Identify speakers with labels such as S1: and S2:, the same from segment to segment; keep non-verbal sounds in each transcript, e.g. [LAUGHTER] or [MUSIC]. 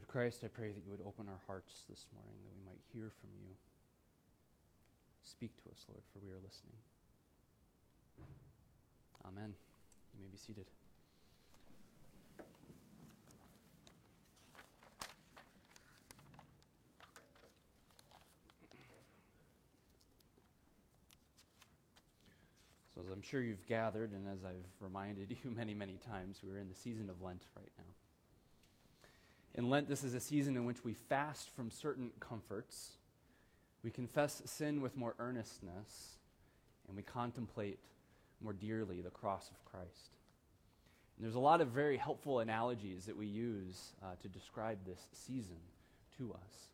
S1: Lord Christ, I pray that you would open our hearts this morning, that we might hear from you. Speak to us, Lord, for we are listening. Amen. You may be seated. So, as I'm sure you've gathered, and as I've reminded [LAUGHS] you many, many times, we're in the season of Lent right now. In Lent, this is a season in which we fast from certain comforts, we confess sin with more earnestness, and we contemplate more dearly the cross of Christ. And there's a lot of very helpful analogies that we use uh, to describe this season to us.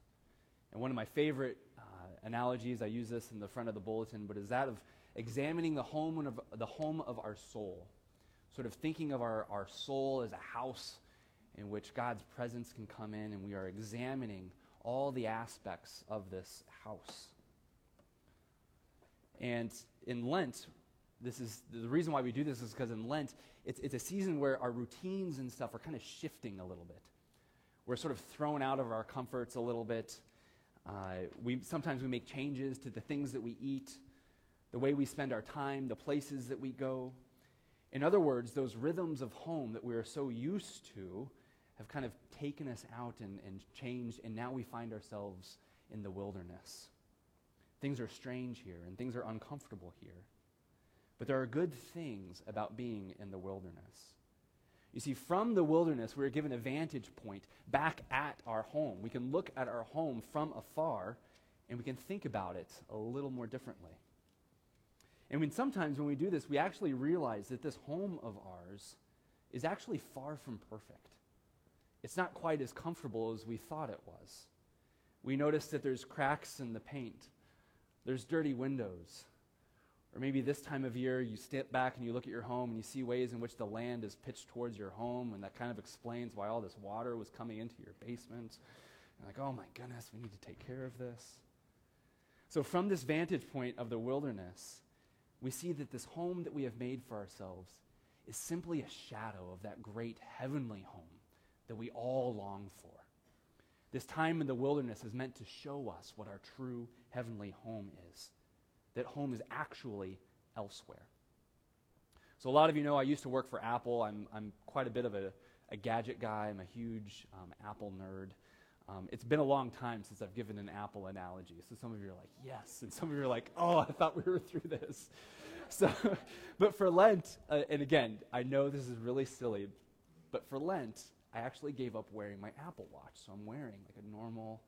S1: And one of my favorite uh, analogies, I use this in the front of the bulletin, but is that of examining the home of, the home of our soul. Sort of thinking of our, our soul as a house in which God's presence can come in, and we are examining all the aspects of this house. And in Lent, this is the reason why we do this is because in Lent, it's, it's a season where our routines and stuff are kind of shifting a little bit. We're sort of thrown out of our comforts a little bit. Uh, we, sometimes we make changes to the things that we eat, the way we spend our time, the places that we go. In other words, those rhythms of home that we are so used to have kind of taken us out and, and changed, and now we find ourselves in the wilderness. Things are strange here, and things are uncomfortable here. But there are good things about being in the wilderness. You see, from the wilderness, we're given a vantage point back at our home. We can look at our home from afar, and we can think about it a little more differently. And when sometimes when we do this, we actually realize that this home of ours is actually far from perfect it's not quite as comfortable as we thought it was. We notice that there's cracks in the paint, there's dirty windows. Or maybe this time of year, you step back and you look at your home and you see ways in which the land is pitched towards your home, and that kind of explains why all this water was coming into your basement. Like, oh my goodness, we need to take care of this. So, from this vantage point of the wilderness, we see that this home that we have made for ourselves is simply a shadow of that great heavenly home that we all long for. This time in the wilderness is meant to show us what our true heavenly home is, that home is actually elsewhere. So, a lot of you know I used to work for Apple. I'm, I'm quite a bit of a, a gadget guy, I'm a huge um, Apple nerd. Um, it's been a long time since I've given an Apple analogy. So some of you are like, yes. And some of you are like, oh, I thought we were through this. [LAUGHS] So, but for Lent, uh, and again, I know this is really silly, but for Lent, I actually gave up wearing my Apple Watch. So I'm wearing like a normal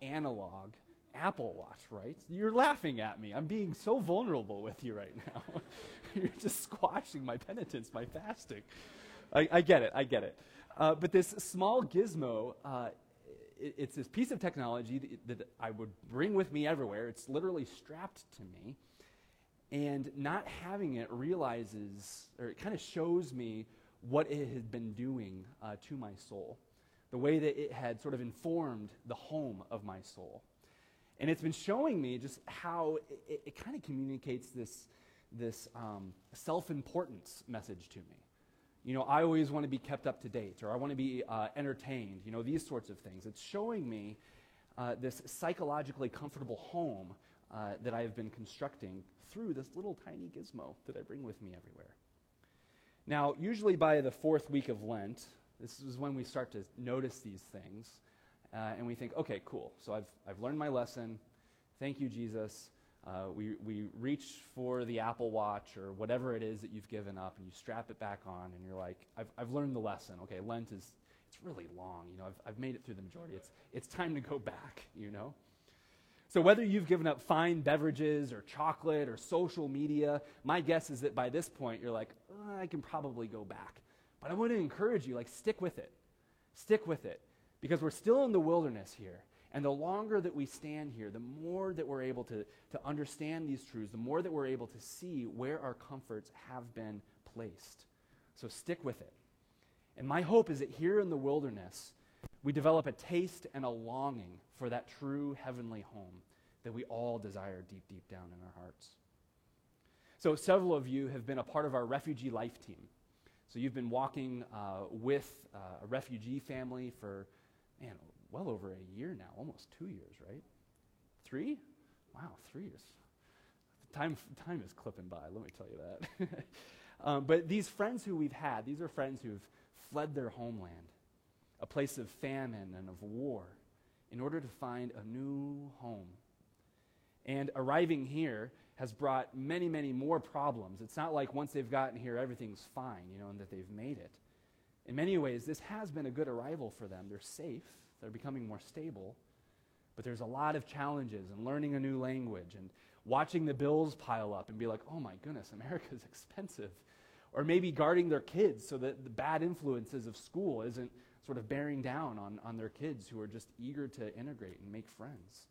S1: analog Apple Watch, right? You're laughing at me. I'm being so vulnerable with you right now. [LAUGHS] You're just squashing my penitence, my fasting. I, I get it, I get it. Uh, but this small gizmo, uh, it, it's this piece of technology that, that I would bring with me everywhere. It's literally strapped to me. And not having it realizes, or it kind of shows me what it had been doing uh, to my soul, the way that it had sort of informed the home of my soul. And it's been showing me just how it, it kind of communicates this, this um, self importance message to me. You know, I always want to be kept up to date, or I want to be uh, entertained, you know, these sorts of things. It's showing me uh, this psychologically comfortable home uh, that I have been constructing through this little tiny gizmo that I bring with me everywhere. Now, usually by the fourth week of Lent, this is when we start to notice these things, uh, and we think, okay, cool. So I've, I've learned my lesson. Thank you, Jesus. Uh, we, we reach for the Apple Watch or whatever it is that you've given up, and you strap it back on, and you're like, I've, I've learned the lesson. Okay, Lent is it's really long. You know, I've, I've made it through the majority. It's, it's time to go back, you know? So, whether you've given up fine beverages or chocolate or social media, my guess is that by this point you're like, oh, I can probably go back. But I want to encourage you, like, stick with it. Stick with it. Because we're still in the wilderness here. And the longer that we stand here, the more that we're able to, to understand these truths, the more that we're able to see where our comforts have been placed. So, stick with it. And my hope is that here in the wilderness, we develop a taste and a longing for that true heavenly home that we all desire deep, deep down in our hearts. So, several of you have been a part of our refugee life team. So, you've been walking uh, with uh, a refugee family for man, well over a year now, almost two years, right? Three? Wow, three years. Time, time is clipping by, let me tell you that. [LAUGHS] um, but these friends who we've had, these are friends who've fled their homeland, a place of famine and of war, in order to find a new home. And arriving here has brought many, many more problems. It's not like once they've gotten here, everything's fine, you know, and that they've made it. In many ways, this has been a good arrival for them. They're safe, they're becoming more stable, but there's a lot of challenges and learning a new language and watching the bills pile up and be like, oh my goodness, America is [LAUGHS] expensive. Or maybe guarding their kids so that the bad influences of school isn't sort of bearing down on, on their kids who are just eager to integrate and make friends.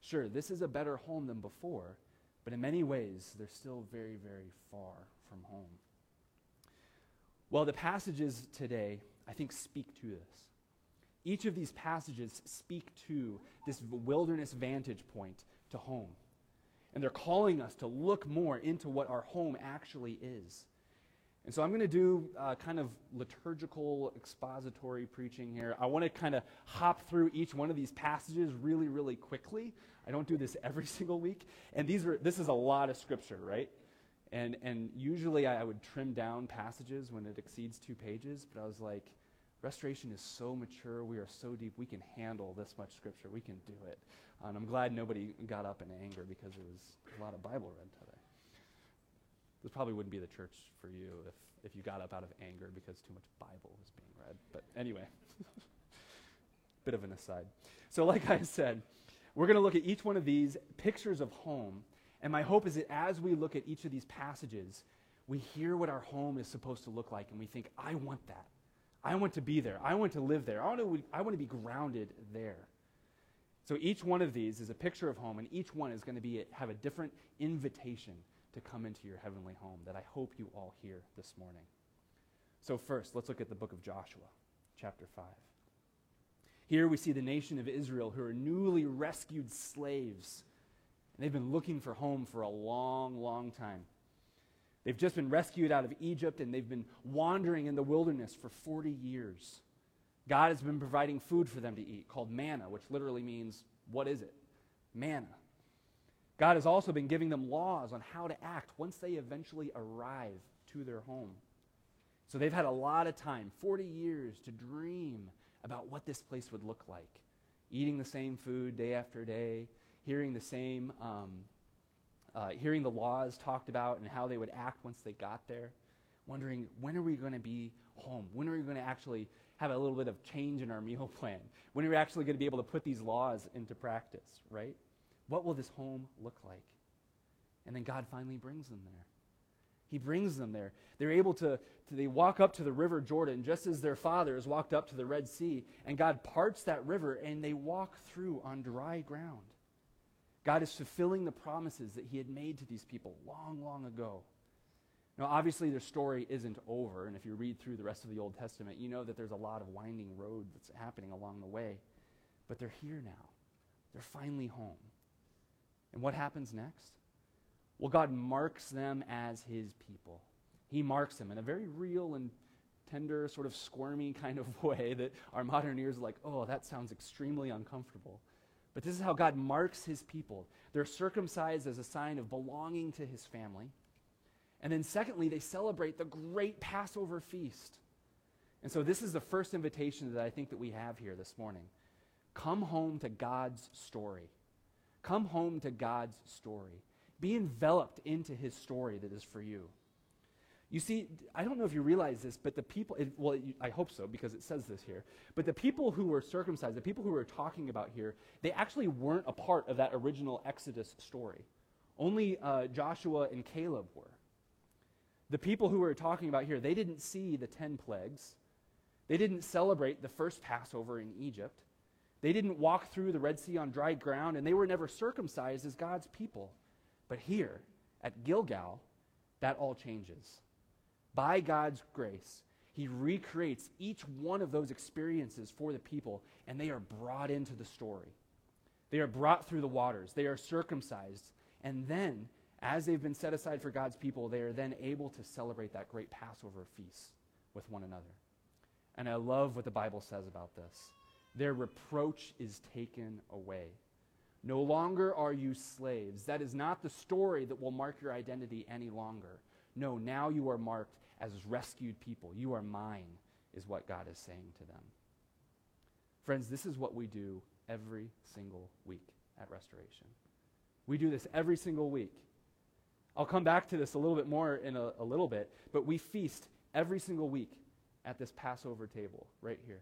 S1: Sure, this is a better home than before, but in many ways, they're still very, very far from home. Well, the passages today, I think, speak to this. Each of these passages speak to this wilderness vantage point to home. And they're calling us to look more into what our home actually is. And so I'm going to do uh, kind of liturgical expository preaching here. I want to kind of hop through each one of these passages really, really quickly. I don't do this [LAUGHS] every single week. And these are, this is a lot of scripture, right? And, and usually I, would trim down passages when it exceeds two pages, but I was like, restoration is so mature. We are so deep. We can handle this much scripture. We can do it. And I'm glad nobody got up in anger because there was a lot of Bible read today. This probably wouldn't be the church for you if, if you got up out of anger because too much Bible was being read. But anyway, [LAUGHS] bit of an aside. So, like I said, we're going to look at each one of these pictures of home. And my hope is that as we look at each of these passages, we hear what our home is supposed to look like and we think, I want that. I want to be there. I want to live there. I want to, I want to be grounded there. So each one of these is a picture of home, and each one is going to be have a different invitation to come into your heavenly home that I hope you all hear this morning. So, first, let's look at the book of Joshua, chapter 5. Here we see the nation of Israel who are newly rescued slaves. And they've been looking for home for a long, long time. They've just been rescued out of Egypt and they've been wandering in the wilderness for 40 years. God has been providing food for them to eat called manna, which literally means, what is it? Manna. God has also been giving them laws on how to act once they eventually arrive to their home. So they've had a lot of time, 40 years, to dream about what this place would look like. Eating the same food day after day, hearing the same, um, uh, hearing the laws talked about and how they would act once they got there. Wondering, when are we going to be home? When are we going to actually have a little bit of change in our meal [LAUGHS] plan? When are we actually going to be able to put these laws into practice, right? What will this home look like? And then God finally brings them there. He brings them there. They're able to, to, they walk up to the river Jordan just as their fathers walked up to the Red Sea, and God parts that river and they walk through on dry ground. God is fulfilling the promises that he had made to these people long, long ago. Now, obviously, their story isn't over, and if you read through the rest of the Old Testament, you know that there's a lot of winding road that's happening along the way. But they're here now. They're finally home. And what happens next? Well, God marks them as his people. He marks them in a very real and tender, sort of squirmy [LAUGHS] kind of way that our modern ears are like, oh, that sounds extremely uncomfortable. But this is how God marks his people. They're circumcised as a sign of belonging to his family. And then, secondly, they celebrate the great Passover feast. And so, this is the first invitation that I think that we have here this morning. Come home to God's story. Come home to God's story. Be enveloped into his story that is for you. You see, I don't know if you realize this, but the people, it, well, I hope so because it says this here, but the people who were circumcised, the people who we're talking about here, they actually weren't a part of that original Exodus story. Only uh, Joshua and Caleb were. The people who we're talking about here, they didn't see the 10 plagues. They didn't celebrate the first Passover in Egypt. They didn't walk through the Red Sea on dry ground, and they were never circumcised as God's people. But here, at Gilgal, that all changes. By God's grace, He recreates each one of those experiences for the people, and they are brought into the story. They are brought through the waters, they are circumcised, and then, as they've been set aside for God's people, they are then able to celebrate that great Passover feast with one another. And I love what the Bible says about this. Their reproach is taken away. No longer are you slaves. That is not the story that will mark your identity any longer. No, now you are marked as rescued people. You are mine, is what God is saying to them. Friends, this is what we do every single week at Restoration. We do this every single week. I'll come back to this a little bit more in a, a little bit, but we feast every single week at this Passover table right here.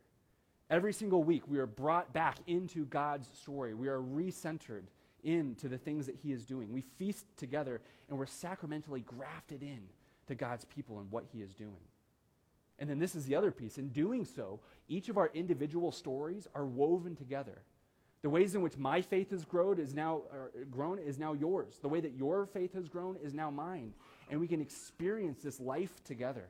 S1: Every single week, we are brought back into God's story. We are recentered into the things that He is doing. We feast together and we're sacramentally grafted in to God's people and what He is doing. And then this is the other piece. In doing so, each of our individual stories are woven together. The ways in which my faith has grown is now grown is now yours. The way that your faith has grown is now mine, and we can experience this life together.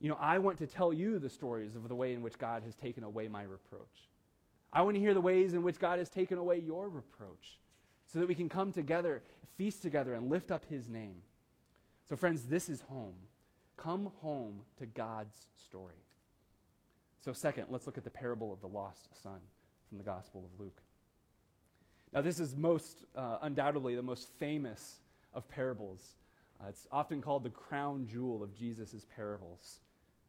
S1: You know, I want to tell you the stories of the way in which God has taken away my reproach. I want to hear the ways in which God has taken away your reproach so that we can come together, feast together, and lift up his name. So, friends, this is home. Come home to God's story. So, second, let's look at the parable of the lost son from the Gospel of Luke. Now, this is most uh, undoubtedly the most famous of parables. Uh, it's often called the crown jewel of Jesus' parables.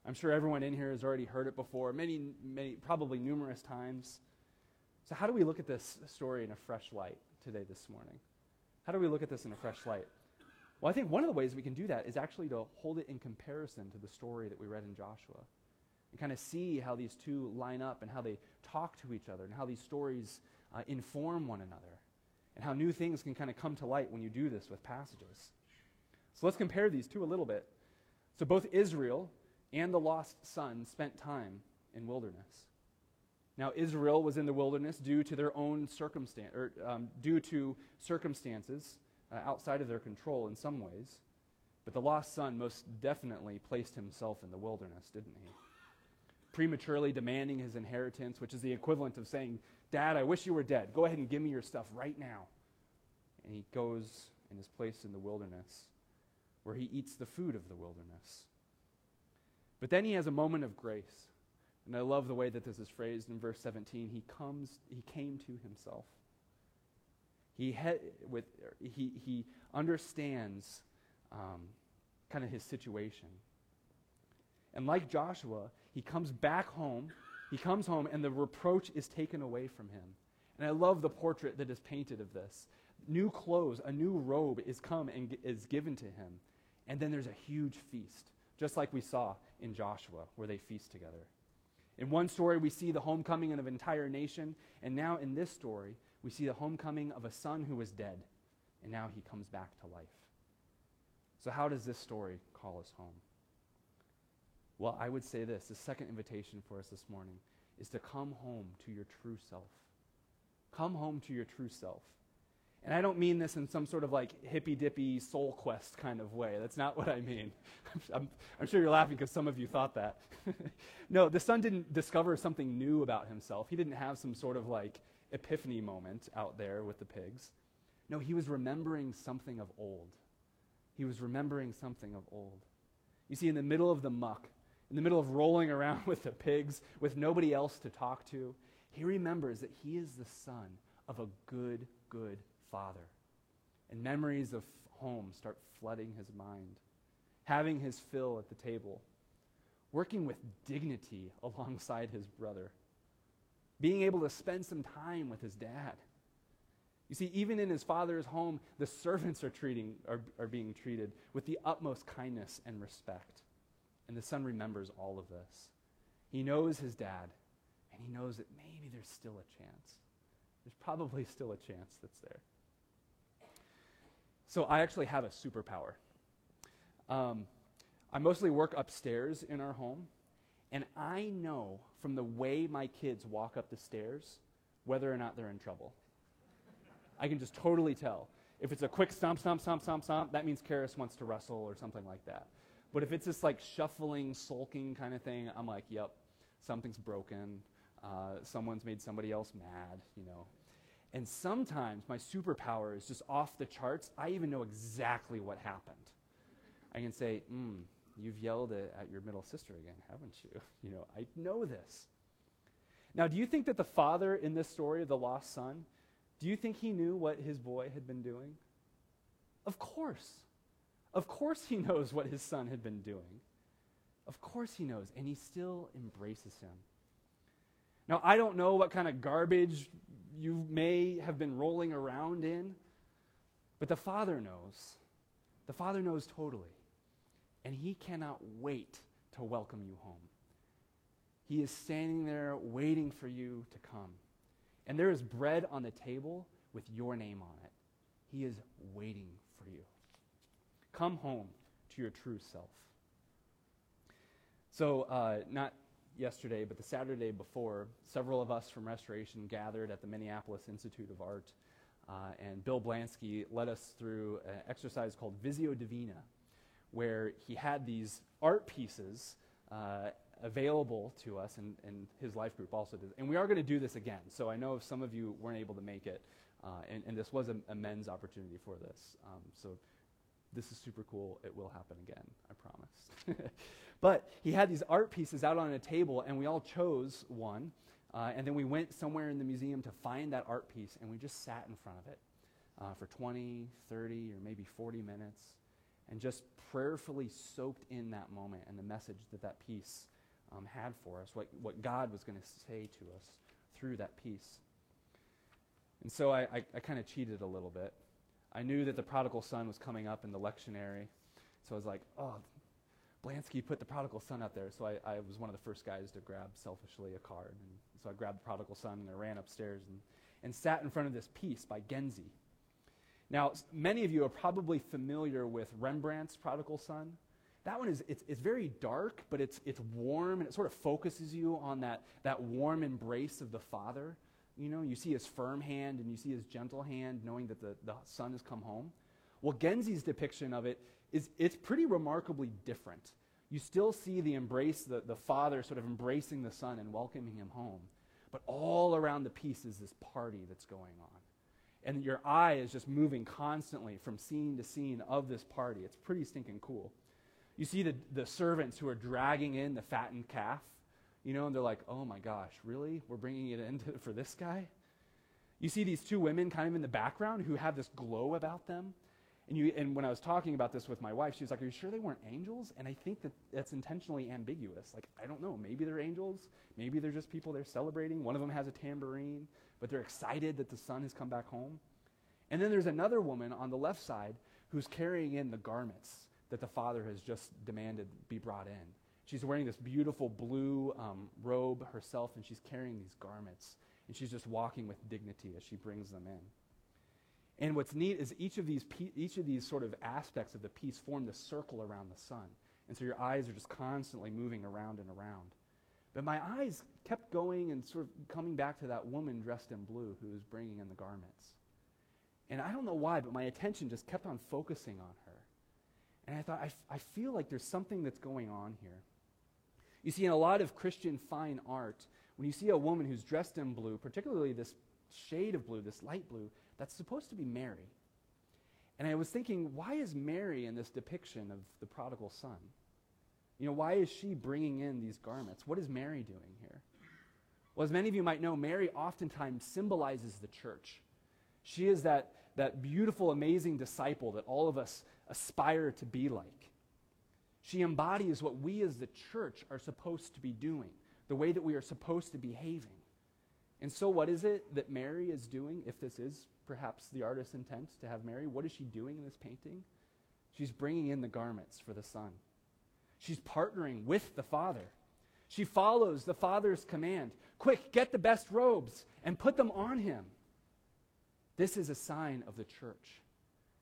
S1: I'm sure everyone in here has already heard it before, many, many, probably numerous times. So, how do we look at this story in a fresh light today, this morning? How do we look at this in a fresh light? Well, I think one of the ways we can do that is actually to hold it in comparison to the story that we read in Joshua and kind of see how these two line up and how they talk to each other and how these stories uh, inform one another and how new things can kind of come to light when you do this with passages. So let's compare these two a little bit. So both Israel and the lost son spent time in wilderness. Now, Israel was in the wilderness due to their own circumstance, or um, due to circumstances uh, outside of their control in some ways. But the lost son most definitely placed himself in the wilderness, didn't he? Prematurely demanding his inheritance, which is the equivalent of saying, Dad, I wish you were dead. Go ahead and give me your stuff right now. And he goes and is placed in the wilderness, where he eats the food of the wilderness. But then he has a moment of grace. And I love the way that this is phrased in verse 17. He comes, he came to himself. He, he, he understands um, kind of his situation. And like Joshua, he comes back home. He comes home, and the reproach is taken away from him. And I love the portrait that is painted of this. New clothes, a new robe is come and is given to him. And then there's a huge feast, just like we saw in Joshua, where they feast together. In one story, we see the homecoming of an entire nation. And now in this story, we see the homecoming of a son who was dead. And now he comes back to life. So, how does this story call us home? Well, I would say this the second invitation for us this morning is to come home to your true self. Come home to your true self. And I don't mean this in some sort of like hippy dippy soul quest kind of way. That's not what I mean. [LAUGHS] I'm, I'm sure you're laughing because some of you thought that. [LAUGHS] no, the son didn't discover something new about himself. He didn't have some sort of like epiphany moment out there with the pigs. No, he was remembering something of old. He was remembering something of old. You see, in the middle of the muck, in the middle of rolling around [LAUGHS] with the pigs, with nobody else to talk to, he remembers that he is the son of a good, good father. And memories of home start flooding his mind, having his fill at the table, working with dignity [LAUGHS] alongside his brother, being able to spend some time with his dad. You see, even in his father's home, the servants are, treating, are, are being treated with the utmost kindness and respect. And the son remembers all of this. He knows his dad, and he knows that maybe there's still a chance. There's probably still a chance that's there. So I actually have a superpower. Um, I mostly work upstairs in our home, and I know from the way my kids walk up the stairs whether or not they're in trouble. I can just totally tell. If it's a quick stomp, stomp, stomp, stomp, stomp, that means Karis wants to wrestle or something like that. But if it's this like shuffling, sulking kind of thing, I'm like, yep, something's broken. Uh, someone's made somebody else mad, you know. And sometimes my superpower is just off the charts. I even know exactly what happened. I can say, mm, you've yelled at, at your middle sister again, haven't you? [LAUGHS] You know, I know this. Now, do you think that the father in this story of the lost son, do you think he knew what his boy had been doing? Of course. Of course he [LAUGHS] knows what his son had been doing. Of course he knows, and he still embraces him. Now, I don't know what kind of garbage you may have been rolling around in, but the Father knows. The Father knows totally. And he cannot wait to welcome you home. He is standing there waiting for you to come. And there is bread on the table with your name on it. He is waiting for you. Come home to your true self. So, uh, not yesterday, but the Saturday before, several of us from Restoration gathered at the Minneapolis Institute of Art, uh, and Bill Blansky led us through an exercise called Visio Divina, where he had these art pieces uh, available to us, and, and, his life group also did. And we are going to do this again. So I know if some of you weren't able to make it, uh, and, and, this was a, a, men's opportunity for this. Um, so this is super cool. It will happen again, I promise. [LAUGHS] But he had these art pieces out on a table, and we all chose one. Uh, and then we went somewhere in the museum to find that art piece, and we just sat in front of it uh, for 20, 30, or maybe 40 minutes, and just prayerfully soaked in that moment and the message that that piece um, had for us, what, what God was going to say to us through that piece. And so I, I, I kind of cheated a little bit. I knew that the prodigal son was coming up in the lectionary, so I was like, oh, Blansky put the prodigal son out there, so I, I, was one of the first guys to grab selfishly a card. And so I grabbed the prodigal son and I ran upstairs and, and sat in front of this piece by Genzi. Now, many of you are probably familiar with Rembrandt's Prodigal Son. That one is it's, it's very dark, but it's, it's warm and it sort of focuses you on that, that warm embrace of the father. You know, you see his firm hand and you see his gentle hand, knowing that the, the son has come home. Well, Genzi's depiction of it is it's pretty remarkably different. You still see the embrace, the, the father sort of embracing the son and welcoming him home. But all around the piece is this party that's going on. And your eye is just moving constantly from scene to scene of this party. It's pretty stinking cool. You see the, the servants who are dragging in the fattened calf, you know, and they're like, oh my gosh, really? We're bringing it in to, [LAUGHS] for this guy? You see these two women kind of in the background who have this glow about them. And, you, and when I was talking about this with my wife, she was like, Are you sure they weren't angels? And I think that that's intentionally ambiguous. Like, I don't know. Maybe they're angels. Maybe they're just people they're celebrating. One of them has a tambourine, but they're excited that the son has come back home. And then there's another woman on the left side who's carrying in the garments that the father has just demanded be brought in. She's wearing this beautiful blue um, robe herself, and she's carrying these garments. And she's just walking with dignity as she brings them in. And what's neat is each of these, each of these sort of aspects of the piece form the circle around the son. And so your eyes are just constantly moving around and around. But my eyes kept going and sort of coming back to that woman dressed in blue who was bringing in the garments. And I don't know why, but my attention just kept on focusing on her. And I thought, I, f- I feel like there's something that's going on here. You see, in a lot of Christian fine art, when you see a woman who's dressed in blue, particularly this shade of blue, this light blue, that's supposed to be Mary. And I was thinking, why is Mary in this depiction of the prodigal son? You know, why is she bringing in these garments? What is Mary doing here? Well, as many of you might know, Mary oftentimes symbolizes the church. She is that, that beautiful, amazing disciple that all of us aspire to be like. She embodies what we as the church are supposed to be doing, the way that we are supposed to be behaving. And so, what is it that Mary is doing, if this is perhaps the artist's intent to have Mary. What is she doing in this painting? She's bringing in the garments for the Son. She's partnering with the Father. She follows the Father's command quick, get the best robes and put them on him. This is a sign of the church.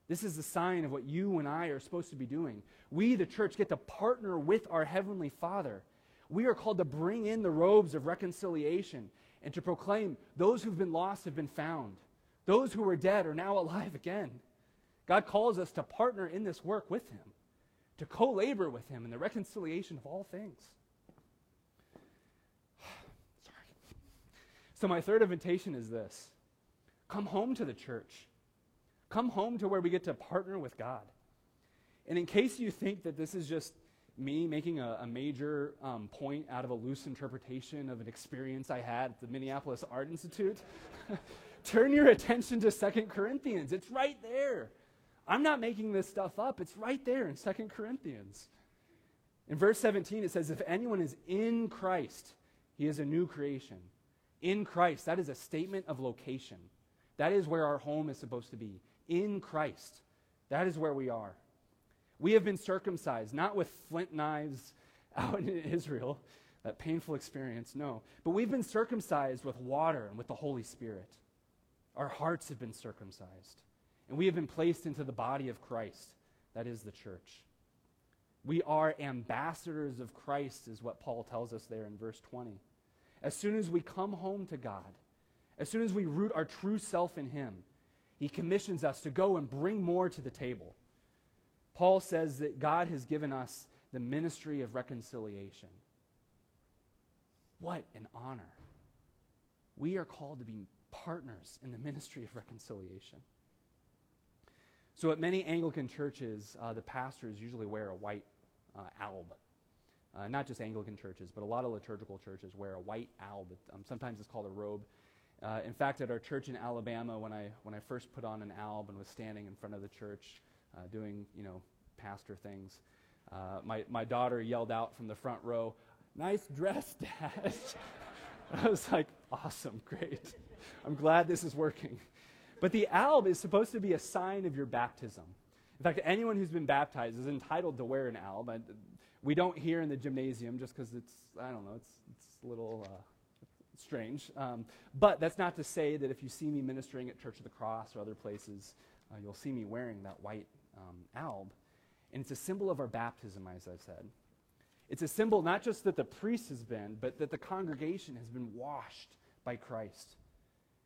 S1: This is a sign of what you and I are supposed to be doing. We, the church, get to partner with our Heavenly Father. We are called to bring in the robes of reconciliation and to proclaim those who've been lost have been found. Those who were dead are now [LAUGHS] alive again. God calls us to partner in this work with Him, to co labor with Him in the reconciliation of all things. [SIGHS] Sorry. So, my third invitation is this come home to the church. Come home to where we get to partner with God. And in case you think that this is just me making a, a major um, point out of a loose interpretation of an experience I had at the Minneapolis Art Institute. [LAUGHS] Turn your attention to Second Corinthians. It's right there. I'm not making this stuff up. It's right there in Second Corinthians. In verse 17, it says, If anyone is in Christ, he is a new creation. In Christ, that is a statement of location. That is where our home is supposed to be. In Christ. That is where we are. We have been circumcised, not with flint knives [LAUGHS] out in Israel, that painful experience, no. But we've been circumcised with water and with the Holy Spirit. Our hearts have been circumcised. And we have been placed into the body of Christ. That is the church. We are ambassadors of Christ, is what Paul tells us there in verse 20. As soon as we come home to God, as soon as we root our true self in Him, He commissions us to go and bring more to the table. Paul says that God has given us the ministry of reconciliation. What an honor. We are called to be partners in the ministry of reconciliation. So, at many Anglican churches, uh, the pastors usually wear a white uh, alb. Uh, not just Anglican churches, but a lot of liturgical churches wear a white alb. Um, sometimes it's called a robe. Uh, in fact, at our church in Alabama, when I, when I first put on an alb and was standing in front of the church uh, doing, you know, pastor things, uh, my, my daughter yelled out from the front row, Nice dress, [LAUGHS] Dad. I was like, Awesome, great. I'm glad this is working. But the alb is supposed to be a sign of your baptism. In fact, anyone who's been baptized is entitled to wear an alb. We don't here in the gymnasium just because it's, I don't know, it's, it's a little uh, strange. Um, but that's not to say that if you see me ministering at Church of the Cross or other places, uh, you'll see me wearing that white um, alb. And it's a symbol of our baptism, as I've said. It's a symbol not just that the priest has been, but that the congregation has been washed by Christ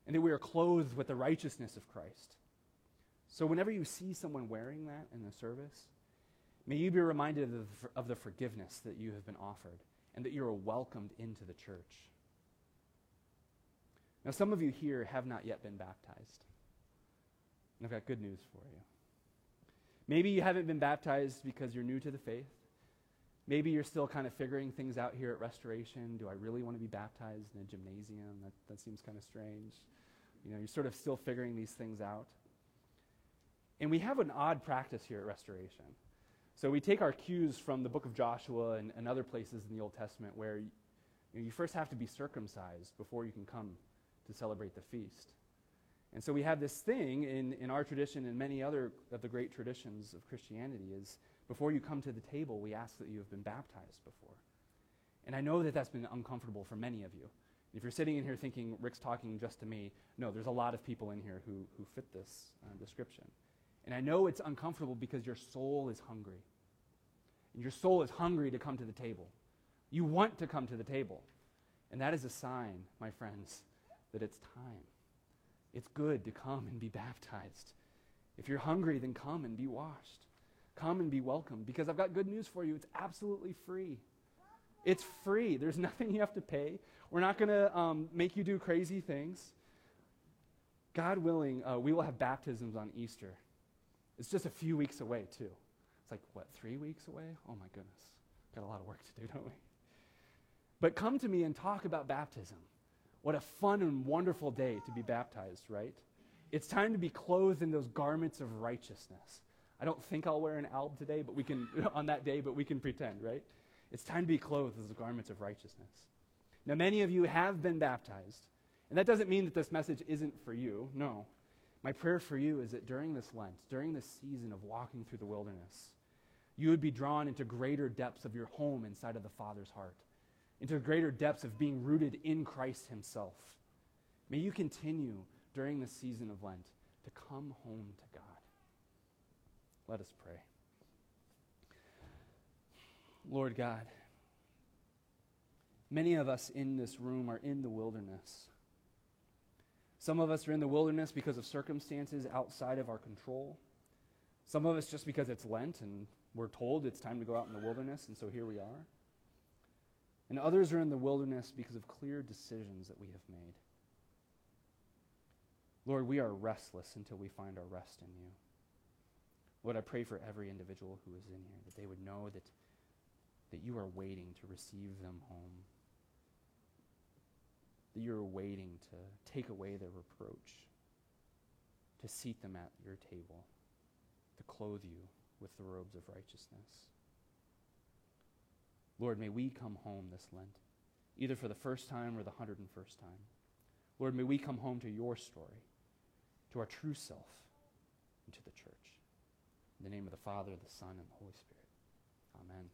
S1: and that we are clothed with the righteousness of Christ. So, whenever you see someone wearing that in the service, may you be reminded of the, of the forgiveness that you have been offered and that you are welcomed into the church. Now, some of you here have not yet been baptized. And I've got good news for you. Maybe you haven't been baptized because you're new to the faith. Maybe you're still kind of figuring things out here at Restoration. Do I really want to be baptized in a gymnasium? That, that seems kind of strange. You know, you're sort of still figuring these things out. And we have an odd practice here at Restoration. So we take our cues from the book of Joshua and, and other places in the Old Testament where you, you, know, you first have to be circumcised before you can come to celebrate the feast. And so we have this thing in, in our tradition and many other of the great traditions of Christianity is before you come to the table, we ask that you have been baptized before. And I know that that's been uncomfortable for many of you. If you're sitting in here thinking, Rick's talking just to me, no, there's a lot of people in here who, who fit this uh, description. And I know it's uncomfortable because your soul is hungry. And your soul is hungry to come to the table. You want to come to the table. And that is a sign, my friends, that it's time. It's good to come and be baptized. If you're hungry, then come and be washed. Come and be welcome because I've got good news for you. It's absolutely free. It's free. There's [LAUGHS] nothing you have to pay. We're not going to um, make you do crazy things. God willing, uh, we will have baptisms on Easter. It's just a few weeks away, too. It's like, what, three weeks away? Oh, my goodness. Got a lot of work to do, don't we? But come to me and talk about baptism. What a fun and wonderful day to be baptized, right? It's time to be clothed in those garments of righteousness. I don't think I'll wear an alb today, but we can [LAUGHS] on that day, but we can pretend, right? It's time to be clothed with the garments of righteousness. Now, many of you have been baptized, and that doesn't mean that this message isn't for you. No. My prayer for you is that during this Lent, during this season of walking through the wilderness, you would be drawn into greater depths of your home inside of the Father's heart, into greater depths of being rooted in Christ Himself. May you continue during this season of Lent to come home to God. Let us pray. Lord God, many of us in this room are in the wilderness. Some of us are in the wilderness because of circumstances outside of our control. Some of us just because it's Lent and we're told it's time to go out in the wilderness, and so here we are. And others are in the wilderness because of clear decisions that we have made. Lord, we are restless until we find our rest in you. Lord, I pray for every individual who is in here that they would know that that you are waiting to receive them home. That you're waiting to take away their reproach, to seat them at your table, to clothe you with the robes of righteousness. Lord, may we come home this Lent, either for the first time or the 101st time. Lord, may we come home to your story, to our true self, and to the church. In the name of the Father, the Son, and the Holy Spirit. Amen.